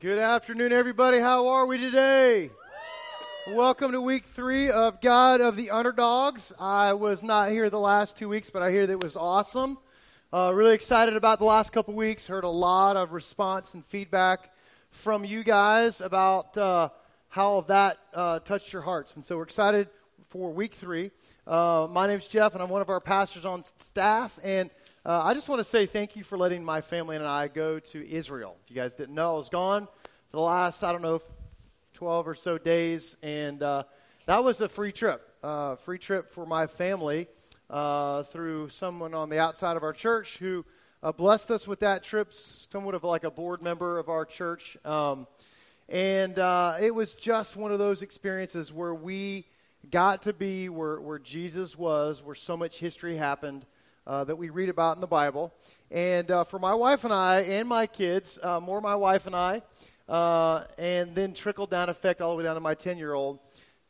Good afternoon, everybody. How are we today? Welcome to week three of God of the Underdogs. I was not here the last two weeks, but I hear that it was awesome. Uh, really excited about the last couple weeks. Heard a lot of response and feedback from you guys about uh, how that uh, touched your hearts. And so we're excited for week three. Uh, my name's Jeff, and I'm one of our pastors on staff. And uh, I just want to say thank you for letting my family and I go to Israel. If you guys didn't know, I was gone for the last, I don't know, 12 or so days, and uh, that was a free trip. Uh, free trip for my family uh, through someone on the outside of our church who uh, blessed us with that trip, somewhat of like a board member of our church. Um, and uh, it was just one of those experiences where we got to be where, where Jesus was, where so much history happened uh, that we read about in the Bible. And uh, for my wife and I and my kids, uh, more my wife and I, uh, and then trickle down effect all the way down to my 10 year old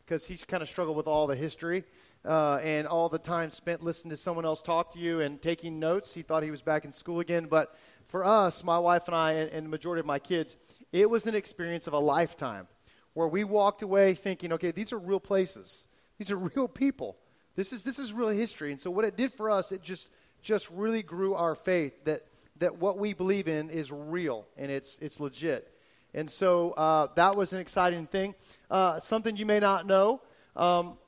because he's kind of struggled with all the history. Uh, and all the time spent listening to someone else talk to you and taking notes. He thought he was back in school again. But for us, my wife and I, and, and the majority of my kids, it was an experience of a lifetime where we walked away thinking, okay, these are real places. These are real people. This is this is real history. And so what it did for us, it just just really grew our faith that that what we believe in is real and it's it's legit. And so uh, that was an exciting thing. Uh, something you may not know. Um,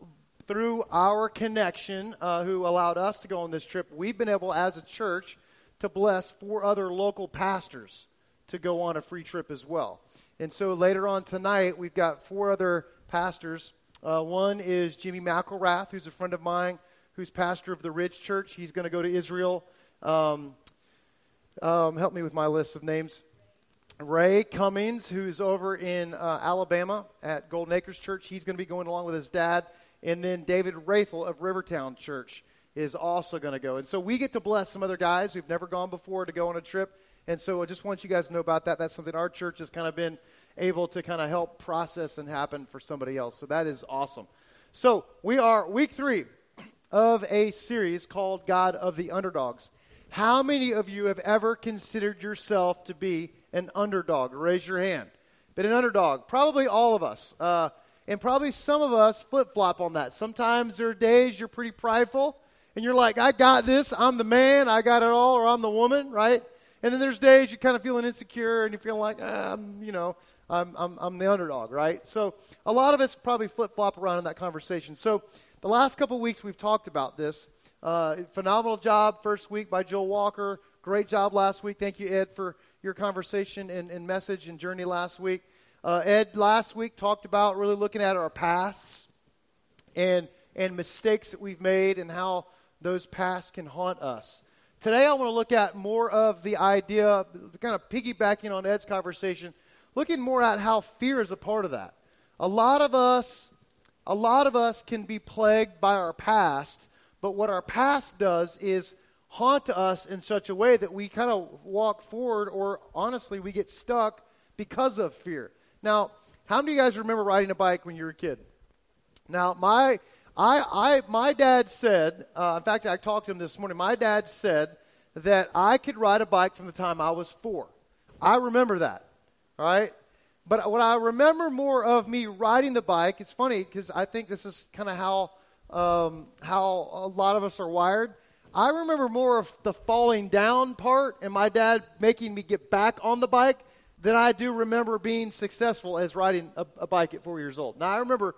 through our connection, uh, who allowed us to go on this trip, we've been able, as a church, to bless four other local pastors to go on a free trip as well. And so later on tonight, we've got four other pastors uh, one is Jimmy McElrath, who's a friend of mine, who's pastor of the Ridge Church. He's going to go to Israel. Um, um, help me with my list of names. Ray Cummings, who's over in uh, Alabama at Golden Acres Church. He's going to be going along with his dad. And then David Rathel of Rivertown Church is also going to go. And so we get to bless some other guys who've never gone before to go on a trip. And so I just want you guys to know about that. That's something our church has kind of been able to kind of help process and happen for somebody else. So that is awesome. So we are week three of a series called God of the Underdogs. How many of you have ever considered yourself to be an underdog? Raise your hand. Been an underdog? Probably all of us. Uh, and probably some of us flip flop on that. Sometimes there are days you're pretty prideful and you're like, I got this, I'm the man, I got it all, or I'm the woman, right? And then there's days you're kind of feeling insecure and you're feeling like, ah, I'm, you know, I'm, I'm, I'm the underdog, right? So a lot of us probably flip flop around in that conversation. So the last couple of weeks we've talked about this. Uh, phenomenal job first week by Joel Walker. Great job last week. Thank you, Ed, for your conversation and, and message and journey last week. Uh, Ed last week talked about really looking at our pasts and and mistakes that we've made and how those pasts can haunt us. Today I want to look at more of the idea, kind of piggybacking on Ed's conversation, looking more at how fear is a part of that. A lot of us, a lot of us can be plagued by our past, but what our past does is haunt us in such a way that we kind of walk forward, or honestly, we get stuck because of fear. Now, how many of you guys remember riding a bike when you were a kid? Now, my I, I my dad said, uh, in fact, I talked to him this morning. My dad said that I could ride a bike from the time I was four. I remember that. All right? But what I remember more of me riding the bike, it's funny because I think this is kind of how, um, how a lot of us are wired. I remember more of the falling down part and my dad making me get back on the bike than I do remember being successful as riding a, a bike at four years old. Now, I remember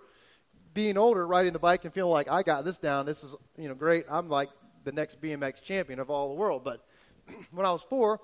being older, riding the bike and feeling like I got this down. This is, you know, great. I'm like the next BMX champion of all the world. But when I was four,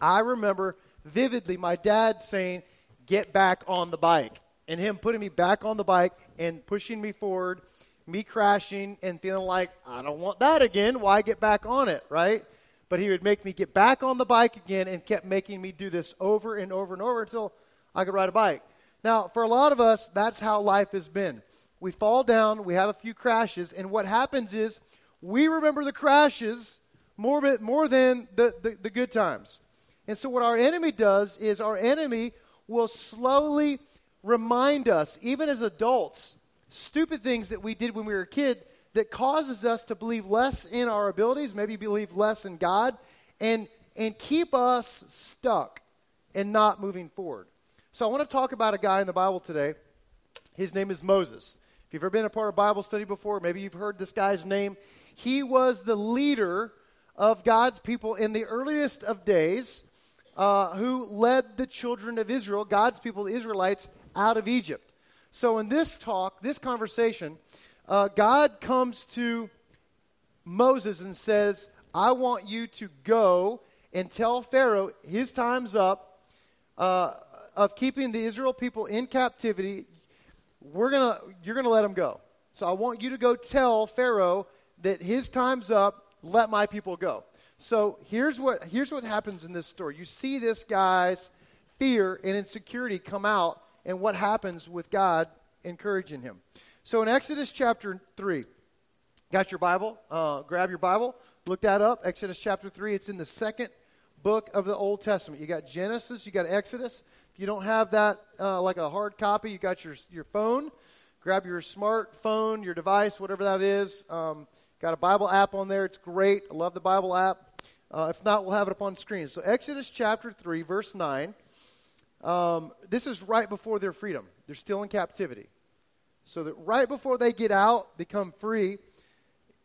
I remember vividly my dad saying, Get back on the bike. And him putting me back on the bike and pushing me forward, me crashing and feeling like, I don't want that again. Why get back on it, right? But he would make me get back on the bike again and kept making me do this over and over and over until I could ride a bike. Now, for a lot of us, that's how life has been. We fall down, we have a few crashes, and what happens is we remember the crashes more, more than the, the, the good times. And so, what our enemy does is our enemy will slowly remind us, even as adults, stupid things that we did when we were a kid that causes us to believe less in our abilities, maybe believe less in God, and, and keep us stuck and not moving forward. So I want to talk about a guy in the Bible today. His name is Moses. If you've ever been a part of Bible study before, maybe you've heard this guy's name. He was the leader of God's people in the earliest of days uh, who led the children of Israel, God's people, the Israelites, out of Egypt. So in this talk, this conversation, uh, God comes to Moses and says, I want you to go and tell Pharaoh his time's up uh, of keeping the Israel people in captivity. We're gonna, you're going to let them go. So I want you to go tell Pharaoh that his time's up. Let my people go. So here's what, here's what happens in this story. You see this guy's fear and insecurity come out, and what happens with God encouraging him. So in Exodus chapter 3, got your Bible? Uh, grab your Bible. Look that up. Exodus chapter 3. It's in the second book of the Old Testament. You got Genesis, you got Exodus. If you don't have that uh, like a hard copy, you got your, your phone. Grab your smartphone, your device, whatever that is. Um, got a Bible app on there. It's great. I love the Bible app. Uh, if not, we'll have it up on screen. So, Exodus chapter 3, verse 9. Um, this is right before their freedom. They're still in captivity. So that right before they get out, become free,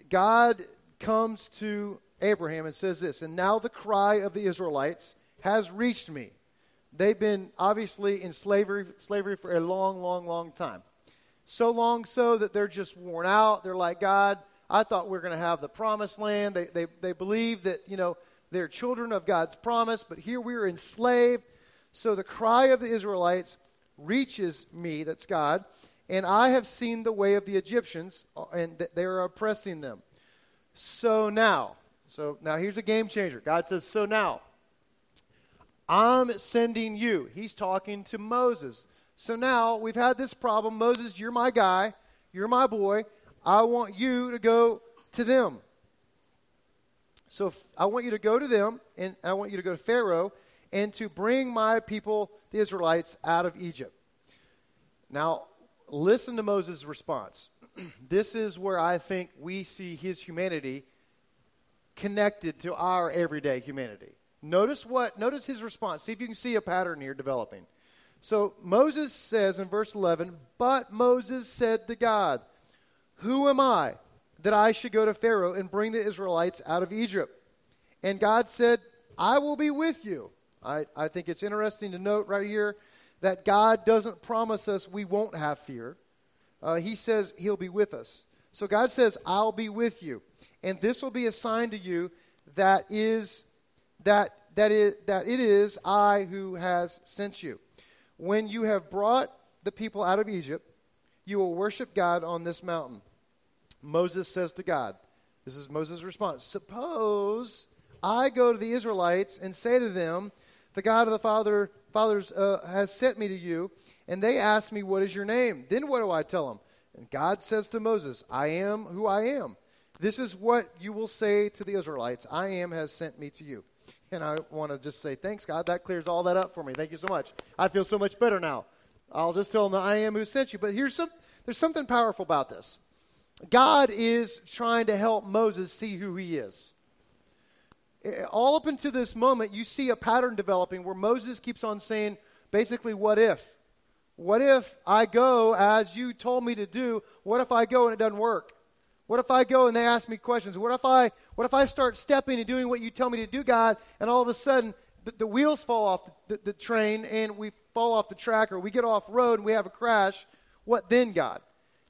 God comes to Abraham and says this, and now the cry of the Israelites has reached me. They've been obviously in slavery, slavery for a long, long, long time. So long so that they're just worn out. They're like, God, I thought we are going to have the promised land. They, they, they believe that, you know, they're children of God's promise, but here we are enslaved. So the cry of the Israelites reaches me, that's God, and I have seen the way of the Egyptians, uh, and they are oppressing them. So now, so now here's a game changer. God says, So now, I'm sending you. He's talking to Moses. So now we've had this problem. Moses, you're my guy. You're my boy. I want you to go to them. So I want you to go to them, and I want you to go to Pharaoh and to bring my people, the Israelites, out of Egypt. Now, listen to Moses' response. this is where I think we see his humanity connected to our everyday humanity. Notice what notice his response. See if you can see a pattern here developing. So Moses says in verse 11, "But Moses said to God, who am I that I should go to Pharaoh and bring the Israelites out of Egypt? And God said, I will be with you. I, I think it's interesting to note right here that God doesn't promise us we won't have fear. Uh, he says He'll be with us. So God says, I'll be with you. And this will be a sign to you that is that that is that it is I who has sent you. When you have brought the people out of Egypt, you will worship God on this mountain. Moses says to God, this is Moses' response Suppose I go to the Israelites and say to them, The God of the Father, fathers uh, has sent me to you, and they ask me, What is your name? Then what do I tell them? And God says to Moses, I am who I am. This is what you will say to the Israelites I am has sent me to you. And I want to just say, Thanks, God. That clears all that up for me. Thank you so much. I feel so much better now. I'll just tell them that I am who sent you. But here's some, there's something powerful about this. God is trying to help Moses see who he is. Eh, all up until this moment, you see a pattern developing where Moses keeps on saying, basically, what if? What if I go as you told me to do? What if I go and it doesn't work? What if I go and they ask me questions? What if I, what if I start stepping and doing what you tell me to do, God, and all of a sudden the, the wheels fall off the, the, the train and we fall off the track or we get off road and we have a crash? What then, God?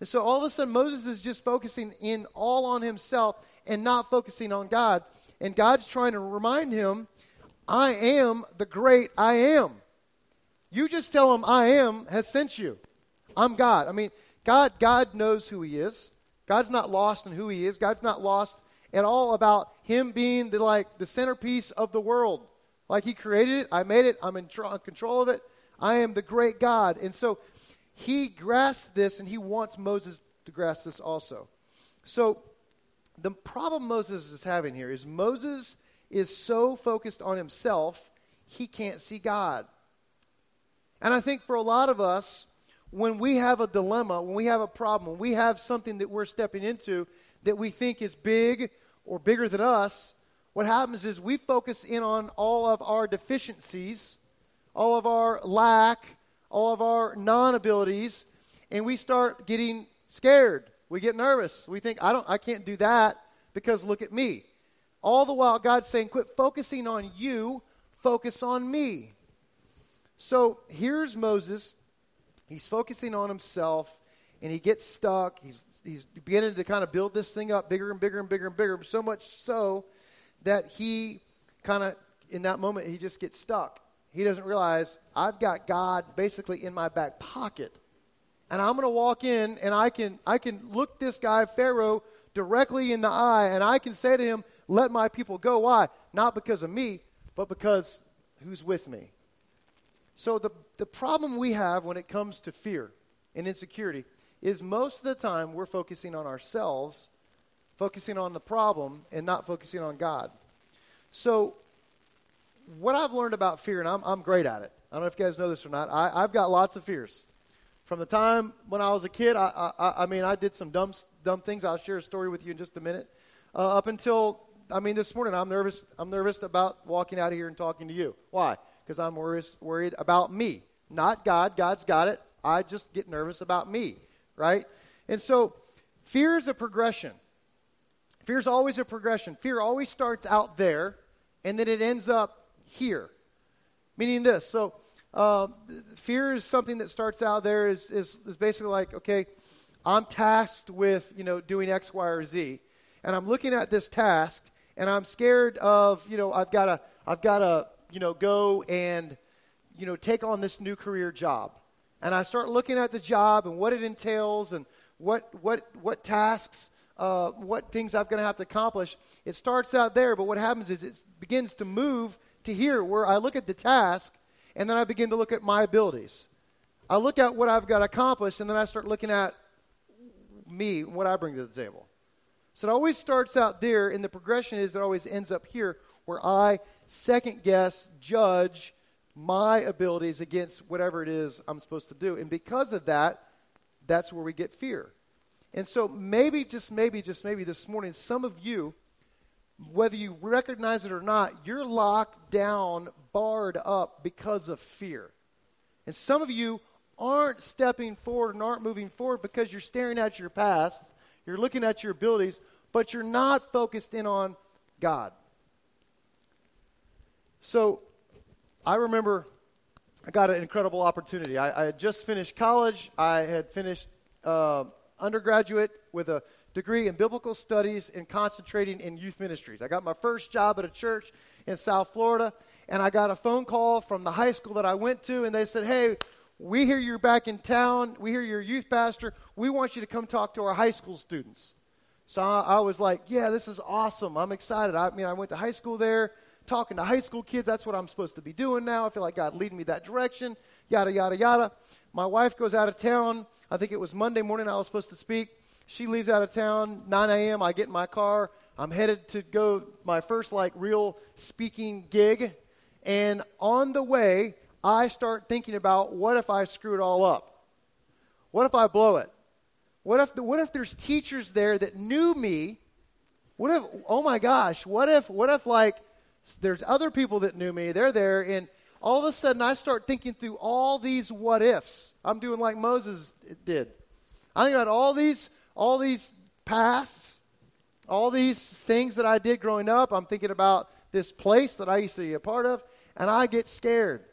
And so all of a sudden, Moses is just focusing in all on himself and not focusing on God. And God's trying to remind him, I am the great I am. You just tell him I am has sent you. I'm God. I mean, God, God knows who he is. God's not lost in who he is. God's not lost at all about him being the like the centerpiece of the world. Like he created it, I made it, I'm in tr- control of it. I am the great God. And so he grasps this and he wants Moses to grasp this also. So the problem Moses is having here is Moses is so focused on himself, he can't see God. And I think for a lot of us, when we have a dilemma, when we have a problem, when we have something that we're stepping into that we think is big or bigger than us, what happens is we focus in on all of our deficiencies, all of our lack, all of our non abilities, and we start getting scared. We get nervous. We think, I, don't, I can't do that because look at me. All the while, God's saying, quit focusing on you, focus on me. So here's Moses. He's focusing on himself, and he gets stuck. He's, he's beginning to kind of build this thing up bigger and bigger and bigger and bigger, so much so that he kind of, in that moment, he just gets stuck. He doesn't realize I've got God basically in my back pocket. And I'm going to walk in and I can, I can look this guy, Pharaoh, directly in the eye, and I can say to him, Let my people go. Why? Not because of me, but because who's with me. So, the, the problem we have when it comes to fear and insecurity is most of the time we're focusing on ourselves, focusing on the problem, and not focusing on God. So, what I've learned about fear, and I'm, I'm great at it. I don't know if you guys know this or not. I, I've got lots of fears. From the time when I was a kid, I, I, I mean, I did some dumb, dumb things. I'll share a story with you in just a minute. Uh, up until, I mean, this morning, I'm nervous. I'm nervous about walking out of here and talking to you. Why? Because I'm worried, worried about me, not God. God's got it. I just get nervous about me, right? And so, fear is a progression. Fear is always a progression. Fear always starts out there, and then it ends up here. Meaning this. So, uh, fear is something that starts out there is, is, is basically like, okay, I'm tasked with, you know, doing X, Y, or Z. And I'm looking at this task, and I'm scared of, you know, I've got to, I've got to, you know, go and, you know, take on this new career job. And I start looking at the job and what it entails and what, what, what tasks, uh, what things I'm going to have to accomplish. It starts out there, but what happens is it begins to move to here where I look at the task and then I begin to look at my abilities. I look at what I've got accomplished and then I start looking at me what I bring to the table. So it always starts out there, and the progression is it always ends up here where I second guess, judge my abilities against whatever it is I'm supposed to do. And because of that, that's where we get fear. And so maybe, just maybe, just maybe this morning, some of you whether you recognize it or not, you're locked down, barred up because of fear. And some of you aren't stepping forward and aren't moving forward because you're staring at your past, you're looking at your abilities, but you're not focused in on God. So I remember I got an incredible opportunity. I, I had just finished college, I had finished uh, undergraduate with a degree in biblical studies and concentrating in youth ministries. I got my first job at a church in South Florida, and I got a phone call from the high school that I went to, and they said, Hey, we hear you're back in town. We hear you're a youth pastor. We want you to come talk to our high school students. So I, I was like, Yeah, this is awesome. I'm excited. I mean, I went to high school there talking to high school kids. That's what I'm supposed to be doing now. I feel like God leading me that direction, yada, yada, yada. My wife goes out of town. I think it was Monday morning I was supposed to speak. She leaves out of town, 9 a.m. I get in my car. I'm headed to go my first like real speaking gig. And on the way, I start thinking about what if I screw it all up? What if I blow it? What if, the, what if there's teachers there that knew me? What if, oh my gosh, what if, what if like there's other people that knew me, they're there, and all of a sudden I start thinking through all these what ifs. I'm doing like Moses did. I think about all these all these pasts, all these things that I did growing up. I'm thinking about this place that I used to be a part of, and I get scared.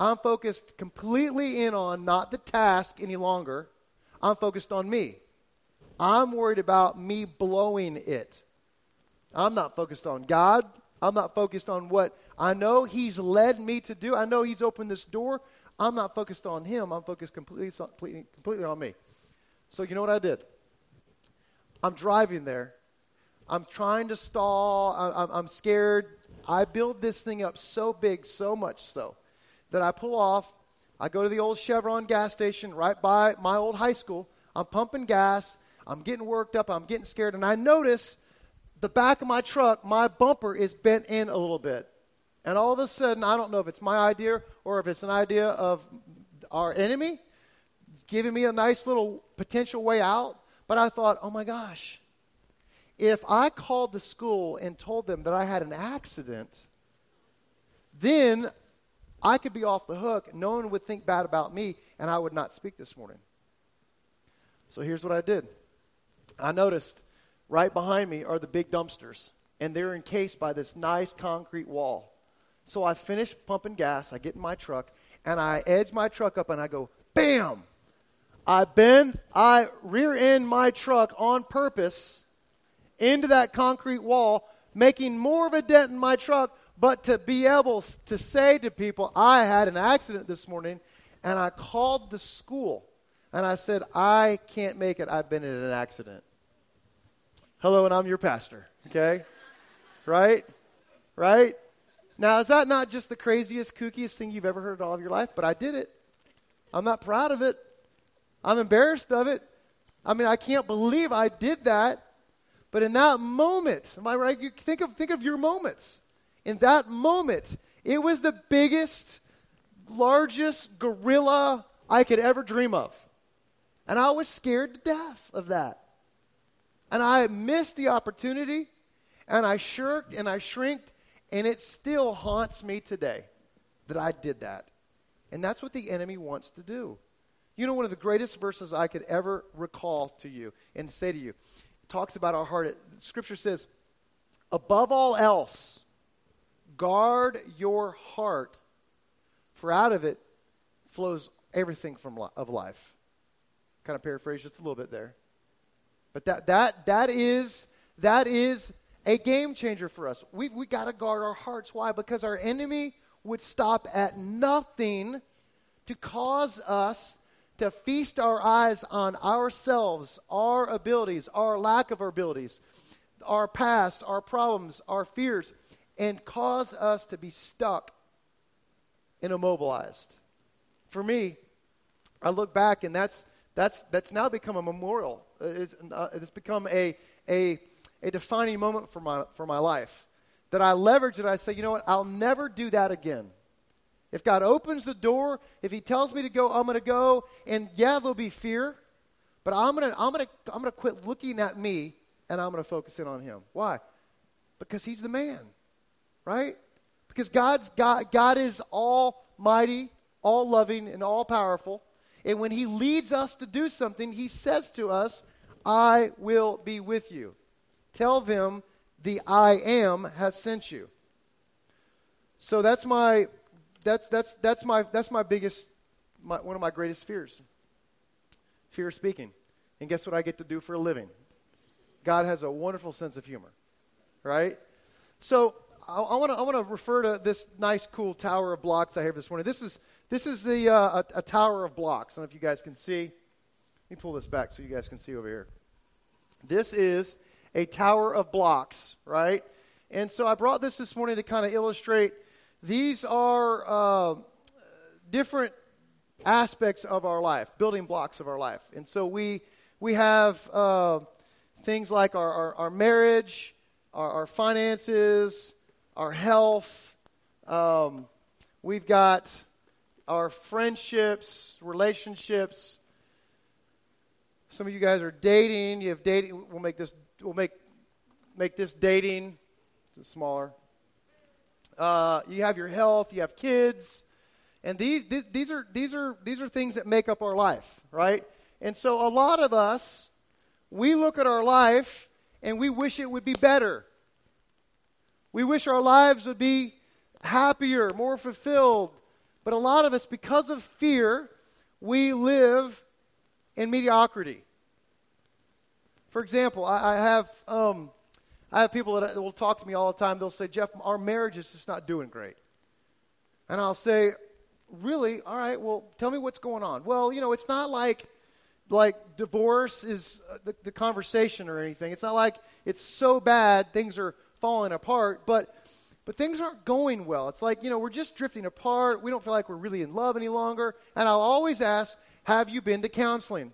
I'm focused completely in on not the task any longer. I'm focused on me. I'm worried about me blowing it. I'm not focused on God. I'm not focused on what I know He's led me to do. I know He's opened this door. I'm not focused on Him. I'm focused completely, completely, completely on me. So, you know what I did? I'm driving there. I'm trying to stall. I, am scared. I build this thing up so big, so much so, that I pull off. I go to the old Chevron gas station right by my old high school. I'm pumping gas. I'm getting worked up. I'm getting scared. And I notice the back of my truck, my bumper is bent in a little bit. And all of a sudden, I don't know if it's my idea or if it's an idea of our enemy giving me a nice little potential way out. But I thought, oh my gosh, if I called the school and told them that I had an accident, then I could be off the hook. No one would think bad about me, and I would not speak this morning. So here's what I did I noticed right behind me are the big dumpsters, and they're encased by this nice concrete wall. So I finish pumping gas, I get in my truck, and I edge my truck up and I go, bam! I bend, I rear end my truck on purpose into that concrete wall, making more of a dent in my truck, but to be able to say to people, I had an accident this morning, and I called the school and I said, I can't make it. I've been in an accident. Hello, and I'm your pastor, okay? right? Right? Now, is that not just the craziest, kookiest thing you've ever heard in all of your life? But I did it. I'm not proud of it. I'm embarrassed of it. I mean, I can't believe I did that. But in that moment, am I right? You think of think of your moments. In that moment, it was the biggest, largest gorilla I could ever dream of. And I was scared to death of that. And I missed the opportunity, and I shirked and I shrinked and it still haunts me today that I did that. And that's what the enemy wants to do. You know, one of the greatest verses I could ever recall to you and say to you talks about our heart. Scripture says, above all else, guard your heart, for out of it flows everything from li- of life. Kind of paraphrase just a little bit there. But that, that, that is, that is a game changer for us. We, we got to guard our hearts. Why? Because our enemy would stop at nothing to cause us to feast our eyes on ourselves, our abilities, our lack of our abilities, our past, our problems, our fears, and cause us to be stuck and immobilized. For me, I look back and that's, that's, that's now become a memorial. It's, uh, it's become a, a a defining moment for my, for my life. That I leverage it, I say, you know what, I'll never do that again. If God opens the door, if He tells me to go, I'm going to go. And yeah, there'll be fear, but I'm going to I'm going to I'm going to quit looking at me and I'm going to focus in on Him. Why? Because He's the man, right? Because God's God, God is almighty, all loving, and all powerful. And when He leads us to do something, He says to us, I will be with you. Tell them the I am has sent you. So that's my that's that's that's my that's my biggest my, one of my greatest fears. Fear of speaking. And guess what I get to do for a living? God has a wonderful sense of humor. Right? So I, I want to refer to this nice, cool tower of blocks I have this morning. This is this is the uh, a, a, tower of blocks. I don't know if you guys can see. Let me pull this back so you guys can see over here. This is a tower of blocks, right? And so I brought this this morning to kind of illustrate these are uh, different aspects of our life, building blocks of our life. And so we, we have uh, things like our, our, our marriage, our, our, finances, our health. Um, we've got our friendships, relationships. Some of you guys are dating. You have dating. We'll make this we'll make, make this dating smaller. Uh, you have your health, you have kids, and these, th- these, are, these, are, these are things that make up our life, right? And so a lot of us, we look at our life and we wish it would be better. We wish our lives would be happier, more fulfilled. But a lot of us, because of fear, we live in mediocrity. For example, I, I have um, I have people that will talk to me all the time. They'll say, "Jeff, our marriage is just not doing great," and I'll say, "Really? All right. Well, tell me what's going on." Well, you know, it's not like like divorce is uh, the, the conversation or anything. It's not like it's so bad things are falling apart, but but things aren't going well. It's like, you know, we're just drifting apart. We don't feel like we're really in love any longer. And I'll always ask, have you been to counseling?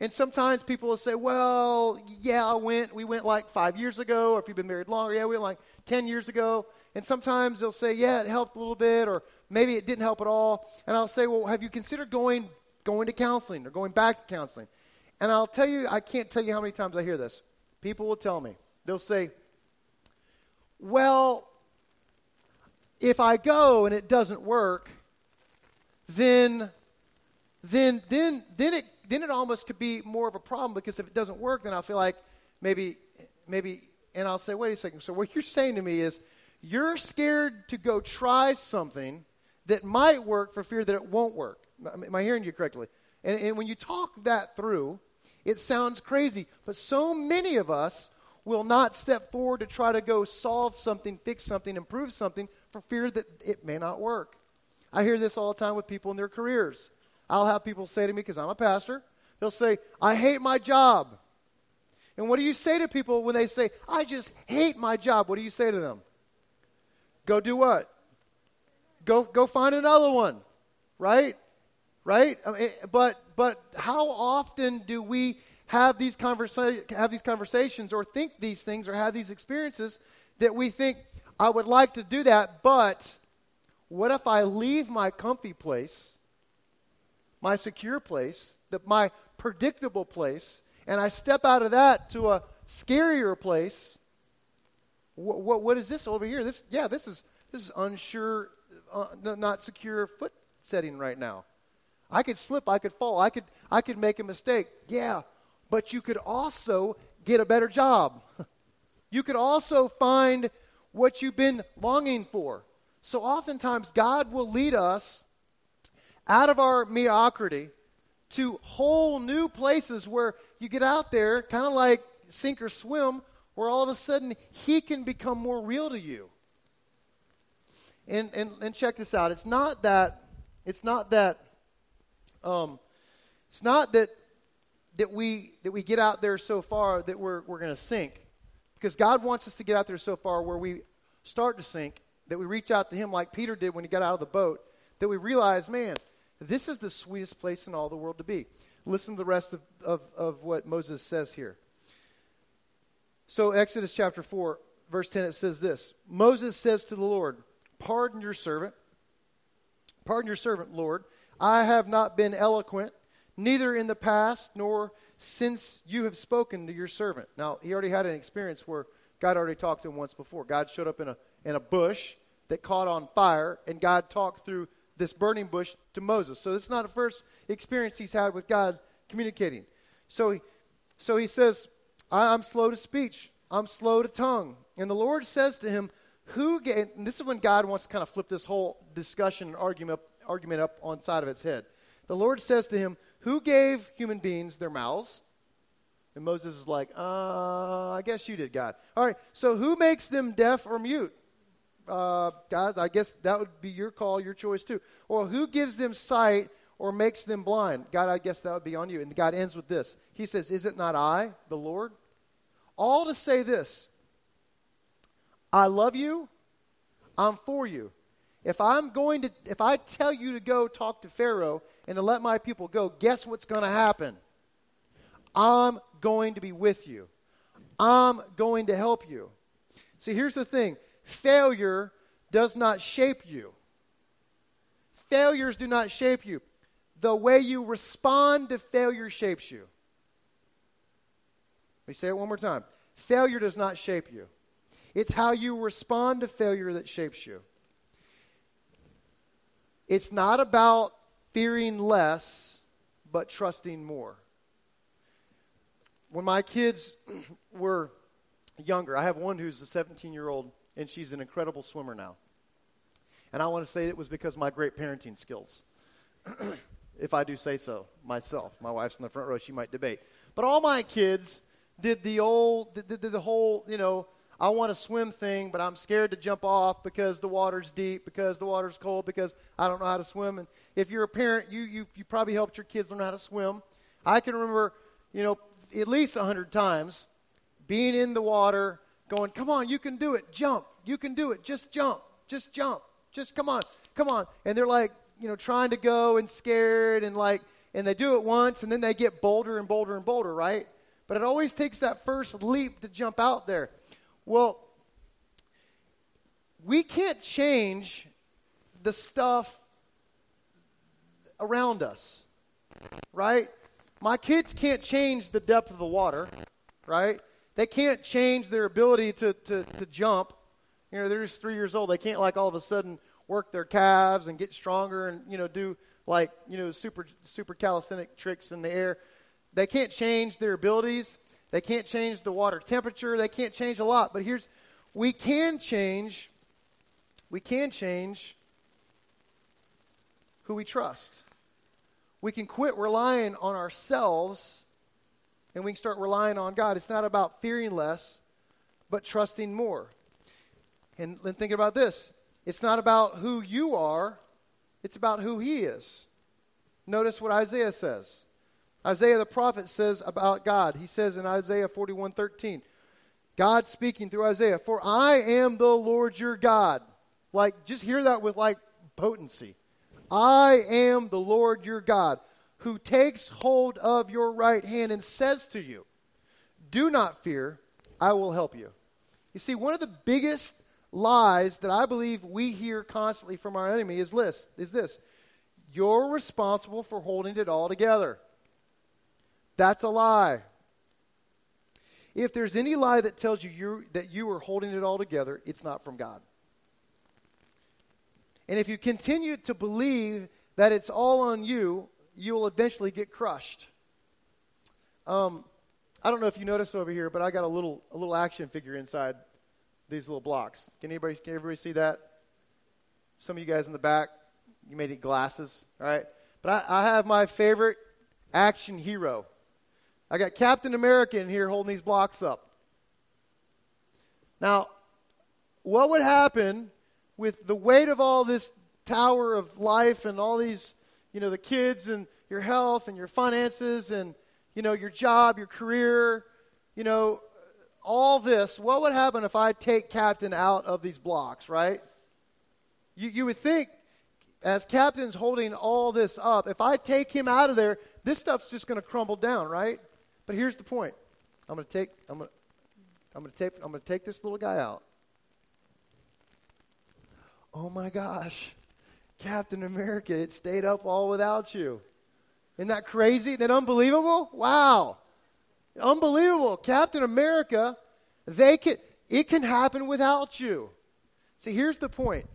And sometimes people will say, well, yeah, I went. We went like five years ago. Or if you've been married longer, yeah, we went like 10 years ago. And sometimes they'll say, yeah, it helped a little bit, or maybe it didn't help at all. And I'll say, well, have you considered going, going to counseling or going back to counseling? And I'll tell you, I can't tell you how many times I hear this. People will tell me, they'll say, well, if I go and it doesn't work, then then then then it then it almost could be more of a problem because if it doesn't work, then I'll feel like maybe maybe and I'll say, wait a second. So what you're saying to me is you're scared to go try something that might work for fear that it won't work. Am I hearing you correctly? And, and when you talk that through, it sounds crazy, but so many of us will not step forward to try to go solve something, fix something, improve something for fear that it may not work. I hear this all the time with people in their careers. I'll have people say to me, because I'm a pastor, they'll say, I hate my job. And what do you say to people when they say, I just hate my job? What do you say to them? Go do what? Go, go find another one, right? Right? I mean, but, but how often do we have these, conversa- have these conversations or think these things or have these experiences that we think, I would like to do that, but what if I leave my comfy place, my secure place, the, my predictable place, and I step out of that to a scarier place? What, what, what is this over here? This, yeah, this is this is unsure, uh, not secure foot setting right now. I could slip, I could fall, I could I could make a mistake. Yeah, but you could also get a better job. you could also find what you've been longing for. So oftentimes, God will lead us out of our mediocrity to whole new places where you get out there, kind of like sink or swim, where all of a sudden He can become more real to you. And, and, and check this out. It's not that, it's not that, um, it's not that that we that we get out there so far that we're we're going to sink because God wants us to get out there so far where we start to sink that we reach out to him like Peter did when he got out of the boat that we realize man this is the sweetest place in all the world to be. Listen to the rest of, of, of what Moses says here. So Exodus chapter 4 verse 10 it says this. Moses says to the Lord pardon your servant. Pardon your servant Lord. I have not been eloquent neither in the past nor since you have spoken to your servant. Now, he already had an experience where God already talked to him once before. God showed up in a, in a bush that caught on fire, and God talked through this burning bush to Moses. So this is not the first experience he's had with God communicating. So he, so he says, I'm slow to speech, I'm slow to tongue. And the Lord says to him, Who gave, this is when God wants to kind of flip this whole discussion and argument, argument up on side of its head. The Lord says to him, who gave human beings their mouths? And Moses is like, uh, I guess you did, God. All right, so who makes them deaf or mute? Uh, God, I guess that would be your call, your choice too. Or who gives them sight or makes them blind? God, I guess that would be on you. And God ends with this He says, Is it not I, the Lord? All to say this I love you, I'm for you. If I'm going to, if I tell you to go talk to Pharaoh and to let my people go, guess what's going to happen? I'm going to be with you. I'm going to help you. See, here's the thing failure does not shape you. Failures do not shape you. The way you respond to failure shapes you. Let me say it one more time. Failure does not shape you. It's how you respond to failure that shapes you. It's not about fearing less, but trusting more. When my kids were younger, I have one who's a 17 year old, and she's an incredible swimmer now. And I want to say it was because of my great parenting skills. if I do say so myself. My wife's in the front row, she might debate. But all my kids did the old, did, did the whole, you know, I want to swim thing, but I'm scared to jump off because the water's deep, because the water's cold, because I don't know how to swim. And if you're a parent, you, you, you probably helped your kids learn how to swim. I can remember, you know, at least a hundred times being in the water, going, come on, you can do it, jump, you can do it, just jump, just jump, just come on, come on. And they're like, you know, trying to go and scared and like, and they do it once and then they get bolder and bolder and bolder, right? But it always takes that first leap to jump out there. Well, we can't change the stuff around us, right? My kids can't change the depth of the water, right? They can't change their ability to, to, to jump. You know, they're just three years old. They can't like all of a sudden work their calves and get stronger and you know do like you know super super calisthenic tricks in the air. They can't change their abilities. They can't change the water temperature. They can't change a lot. But here's we can change. We can change who we trust. We can quit relying on ourselves and we can start relying on God. It's not about fearing less, but trusting more. And, and think about this it's not about who you are, it's about who He is. Notice what Isaiah says. Isaiah the prophet says about God. He says in Isaiah 41 13, God speaking through Isaiah, For I am the Lord your God. Like, just hear that with like potency. I am the Lord your God, who takes hold of your right hand and says to you, Do not fear, I will help you. You see, one of the biggest lies that I believe we hear constantly from our enemy is this, is this. You're responsible for holding it all together. That's a lie. If there's any lie that tells you you that you are holding it all together, it's not from God. And if you continue to believe that it's all on you, you'll eventually get crushed. Um, I don't know if you noticed over here, but I got a little a little action figure inside these little blocks. Can anybody can everybody see that? Some of you guys in the back, you may need glasses, all right? But I, I have my favorite action hero. I got Captain America in here holding these blocks up. Now, what would happen with the weight of all this tower of life and all these, you know, the kids and your health and your finances and, you know, your job, your career, you know, all this, what would happen if I take Captain out of these blocks, right? You, you would think, as Captain's holding all this up, if I take him out of there, this stuff's just going to crumble down, right? But here's the point. I'm going to take, I'm going to, I'm going to take, I'm going to take this little guy out. Oh my gosh, Captain America, it stayed up all without you. Isn't that crazy? Isn't that unbelievable? Wow. Unbelievable. Captain America, they can, it can happen without you. See, here's the point.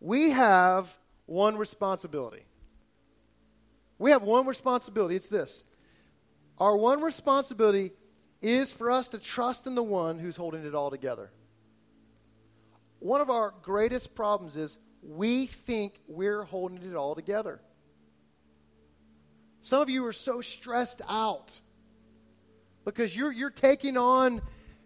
We have one responsibility. We have one responsibility. It's this. Our one responsibility is for us to trust in the one who's holding it all together. One of our greatest problems is we think we're holding it all together. Some of you are so stressed out because you're, you're taking on,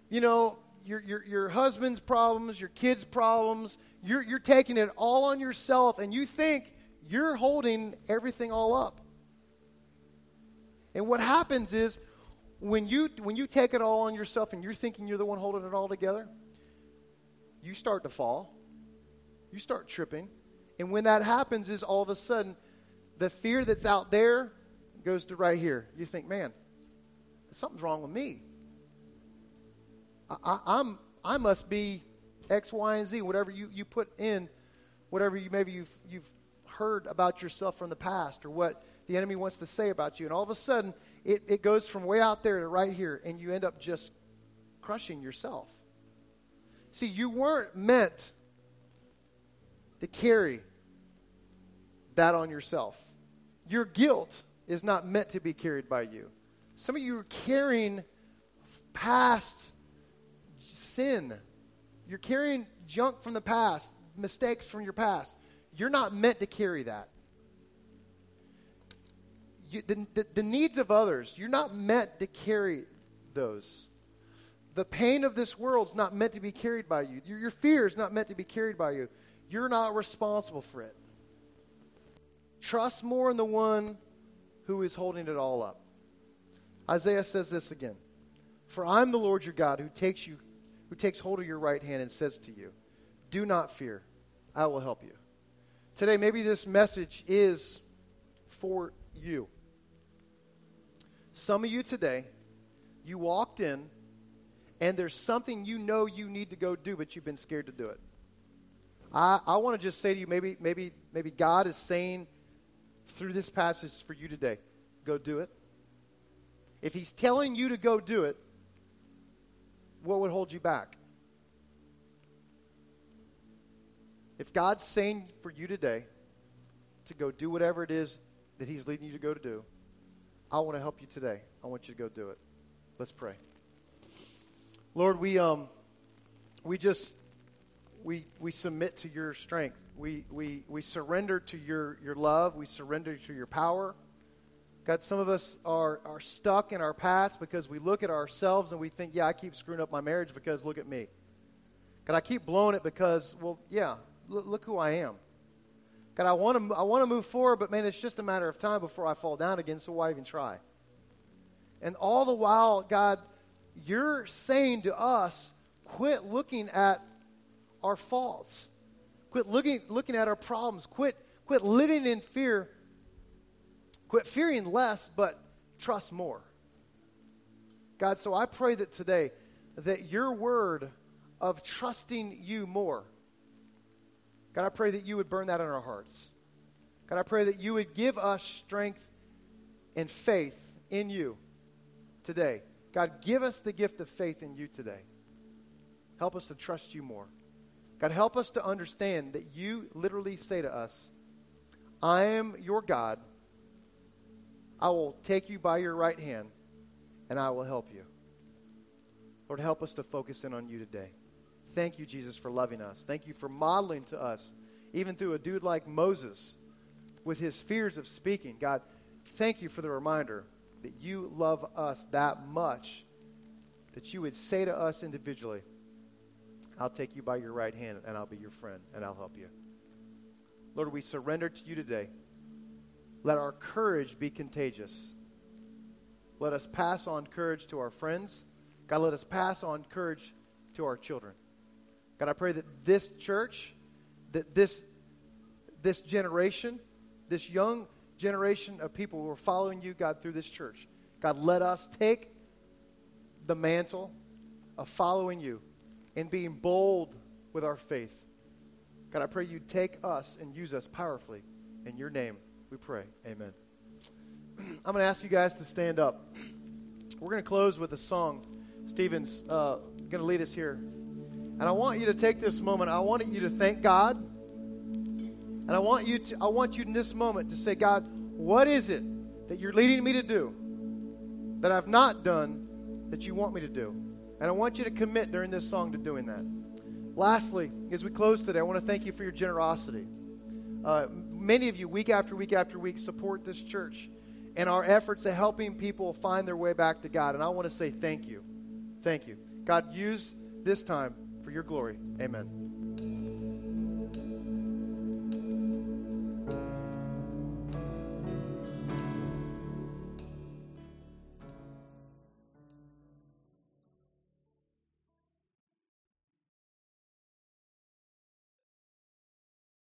you know, your, your, your husband's problems, your kids' problems. You're, you're taking it all on yourself, and you think you're holding everything all up. And what happens is when you, when you take it all on yourself and you're thinking you're the one holding it all together, you start to fall. You start tripping. And when that happens, is all of a sudden the fear that's out there goes to right here. You think, man, something's wrong with me. I, am I must be X, Y, and Z. Whatever you, you put in, whatever you maybe you've you've heard about yourself from the past or what the enemy wants to say about you, and all of a sudden it, it goes from way out there to right here, and you end up just crushing yourself. See, you weren't meant to carry that on yourself. Your guilt is not meant to be carried by you. Some of you are carrying past sin. You're carrying junk from the past, mistakes from your past. You're not meant to carry that. You, the, the, the needs of others, you're not meant to carry those. The pain of this world is not meant to be carried by you. Your, your fear is not meant to be carried by you. You're not responsible for it. Trust more in the one who is holding it all up. Isaiah says this again For I'm the Lord your God who takes you who takes hold of your right hand and says to you, Do not fear, I will help you. Today, maybe this message is for you. Some of you today, you walked in and there's something you know you need to go do, but you've been scared to do it. I, I want to just say to you, maybe, maybe, maybe God is saying through this passage for you today, go do it. If He's telling you to go do it, what would hold you back? If God's saying for you today to go do whatever it is that He's leading you to go to do, I want to help you today. I want you to go do it. Let's pray. Lord, we um we just we we submit to your strength. We we we surrender to your your love. We surrender to your power. God, some of us are, are stuck in our past because we look at ourselves and we think, yeah, I keep screwing up my marriage because look at me. God, I keep blowing it because, well, yeah, look, look who I am. God, I want to I want to move forward, but man, it's just a matter of time before I fall down again, so why even try? And all the while, God, you're saying to us, quit looking at our faults. Quit looking, looking at our problems. Quit, quit living in fear. Quit fearing less, but trust more. God, so I pray that today that your word of trusting you more, God, I pray that you would burn that in our hearts. God, I pray that you would give us strength and faith in you today. God, give us the gift of faith in you today. Help us to trust you more. God, help us to understand that you literally say to us, I am your God. I will take you by your right hand and I will help you. Lord, help us to focus in on you today. Thank you, Jesus, for loving us. Thank you for modeling to us, even through a dude like Moses with his fears of speaking. God, thank you for the reminder that you love us that much that you would say to us individually, I'll take you by your right hand and I'll be your friend and I'll help you. Lord, we surrender to you today. Let our courage be contagious. Let us pass on courage to our friends. God, let us pass on courage to our children. God, I pray that this church, that this, this generation, this young generation of people who are following you, God, through this church. God, let us take the mantle of following you and being bold with our faith. God, I pray you take us and use us powerfully. In your name, we pray. Amen. I'm going to ask you guys to stand up. We're going to close with a song. Stephen's uh, going to lead us here. And I want you to take this moment. I want you to thank God and I want you to I want you in this moment to say, God, what is it that you're leading me to do that I've not done that you want me to do? And I want you to commit during this song to doing that. Lastly, as we close today, I want to thank you for your generosity. Uh, many of you, week after week after week, support this church and our efforts at helping people find their way back to God. And I want to say thank you. Thank you. God, use this time for your glory. Amen.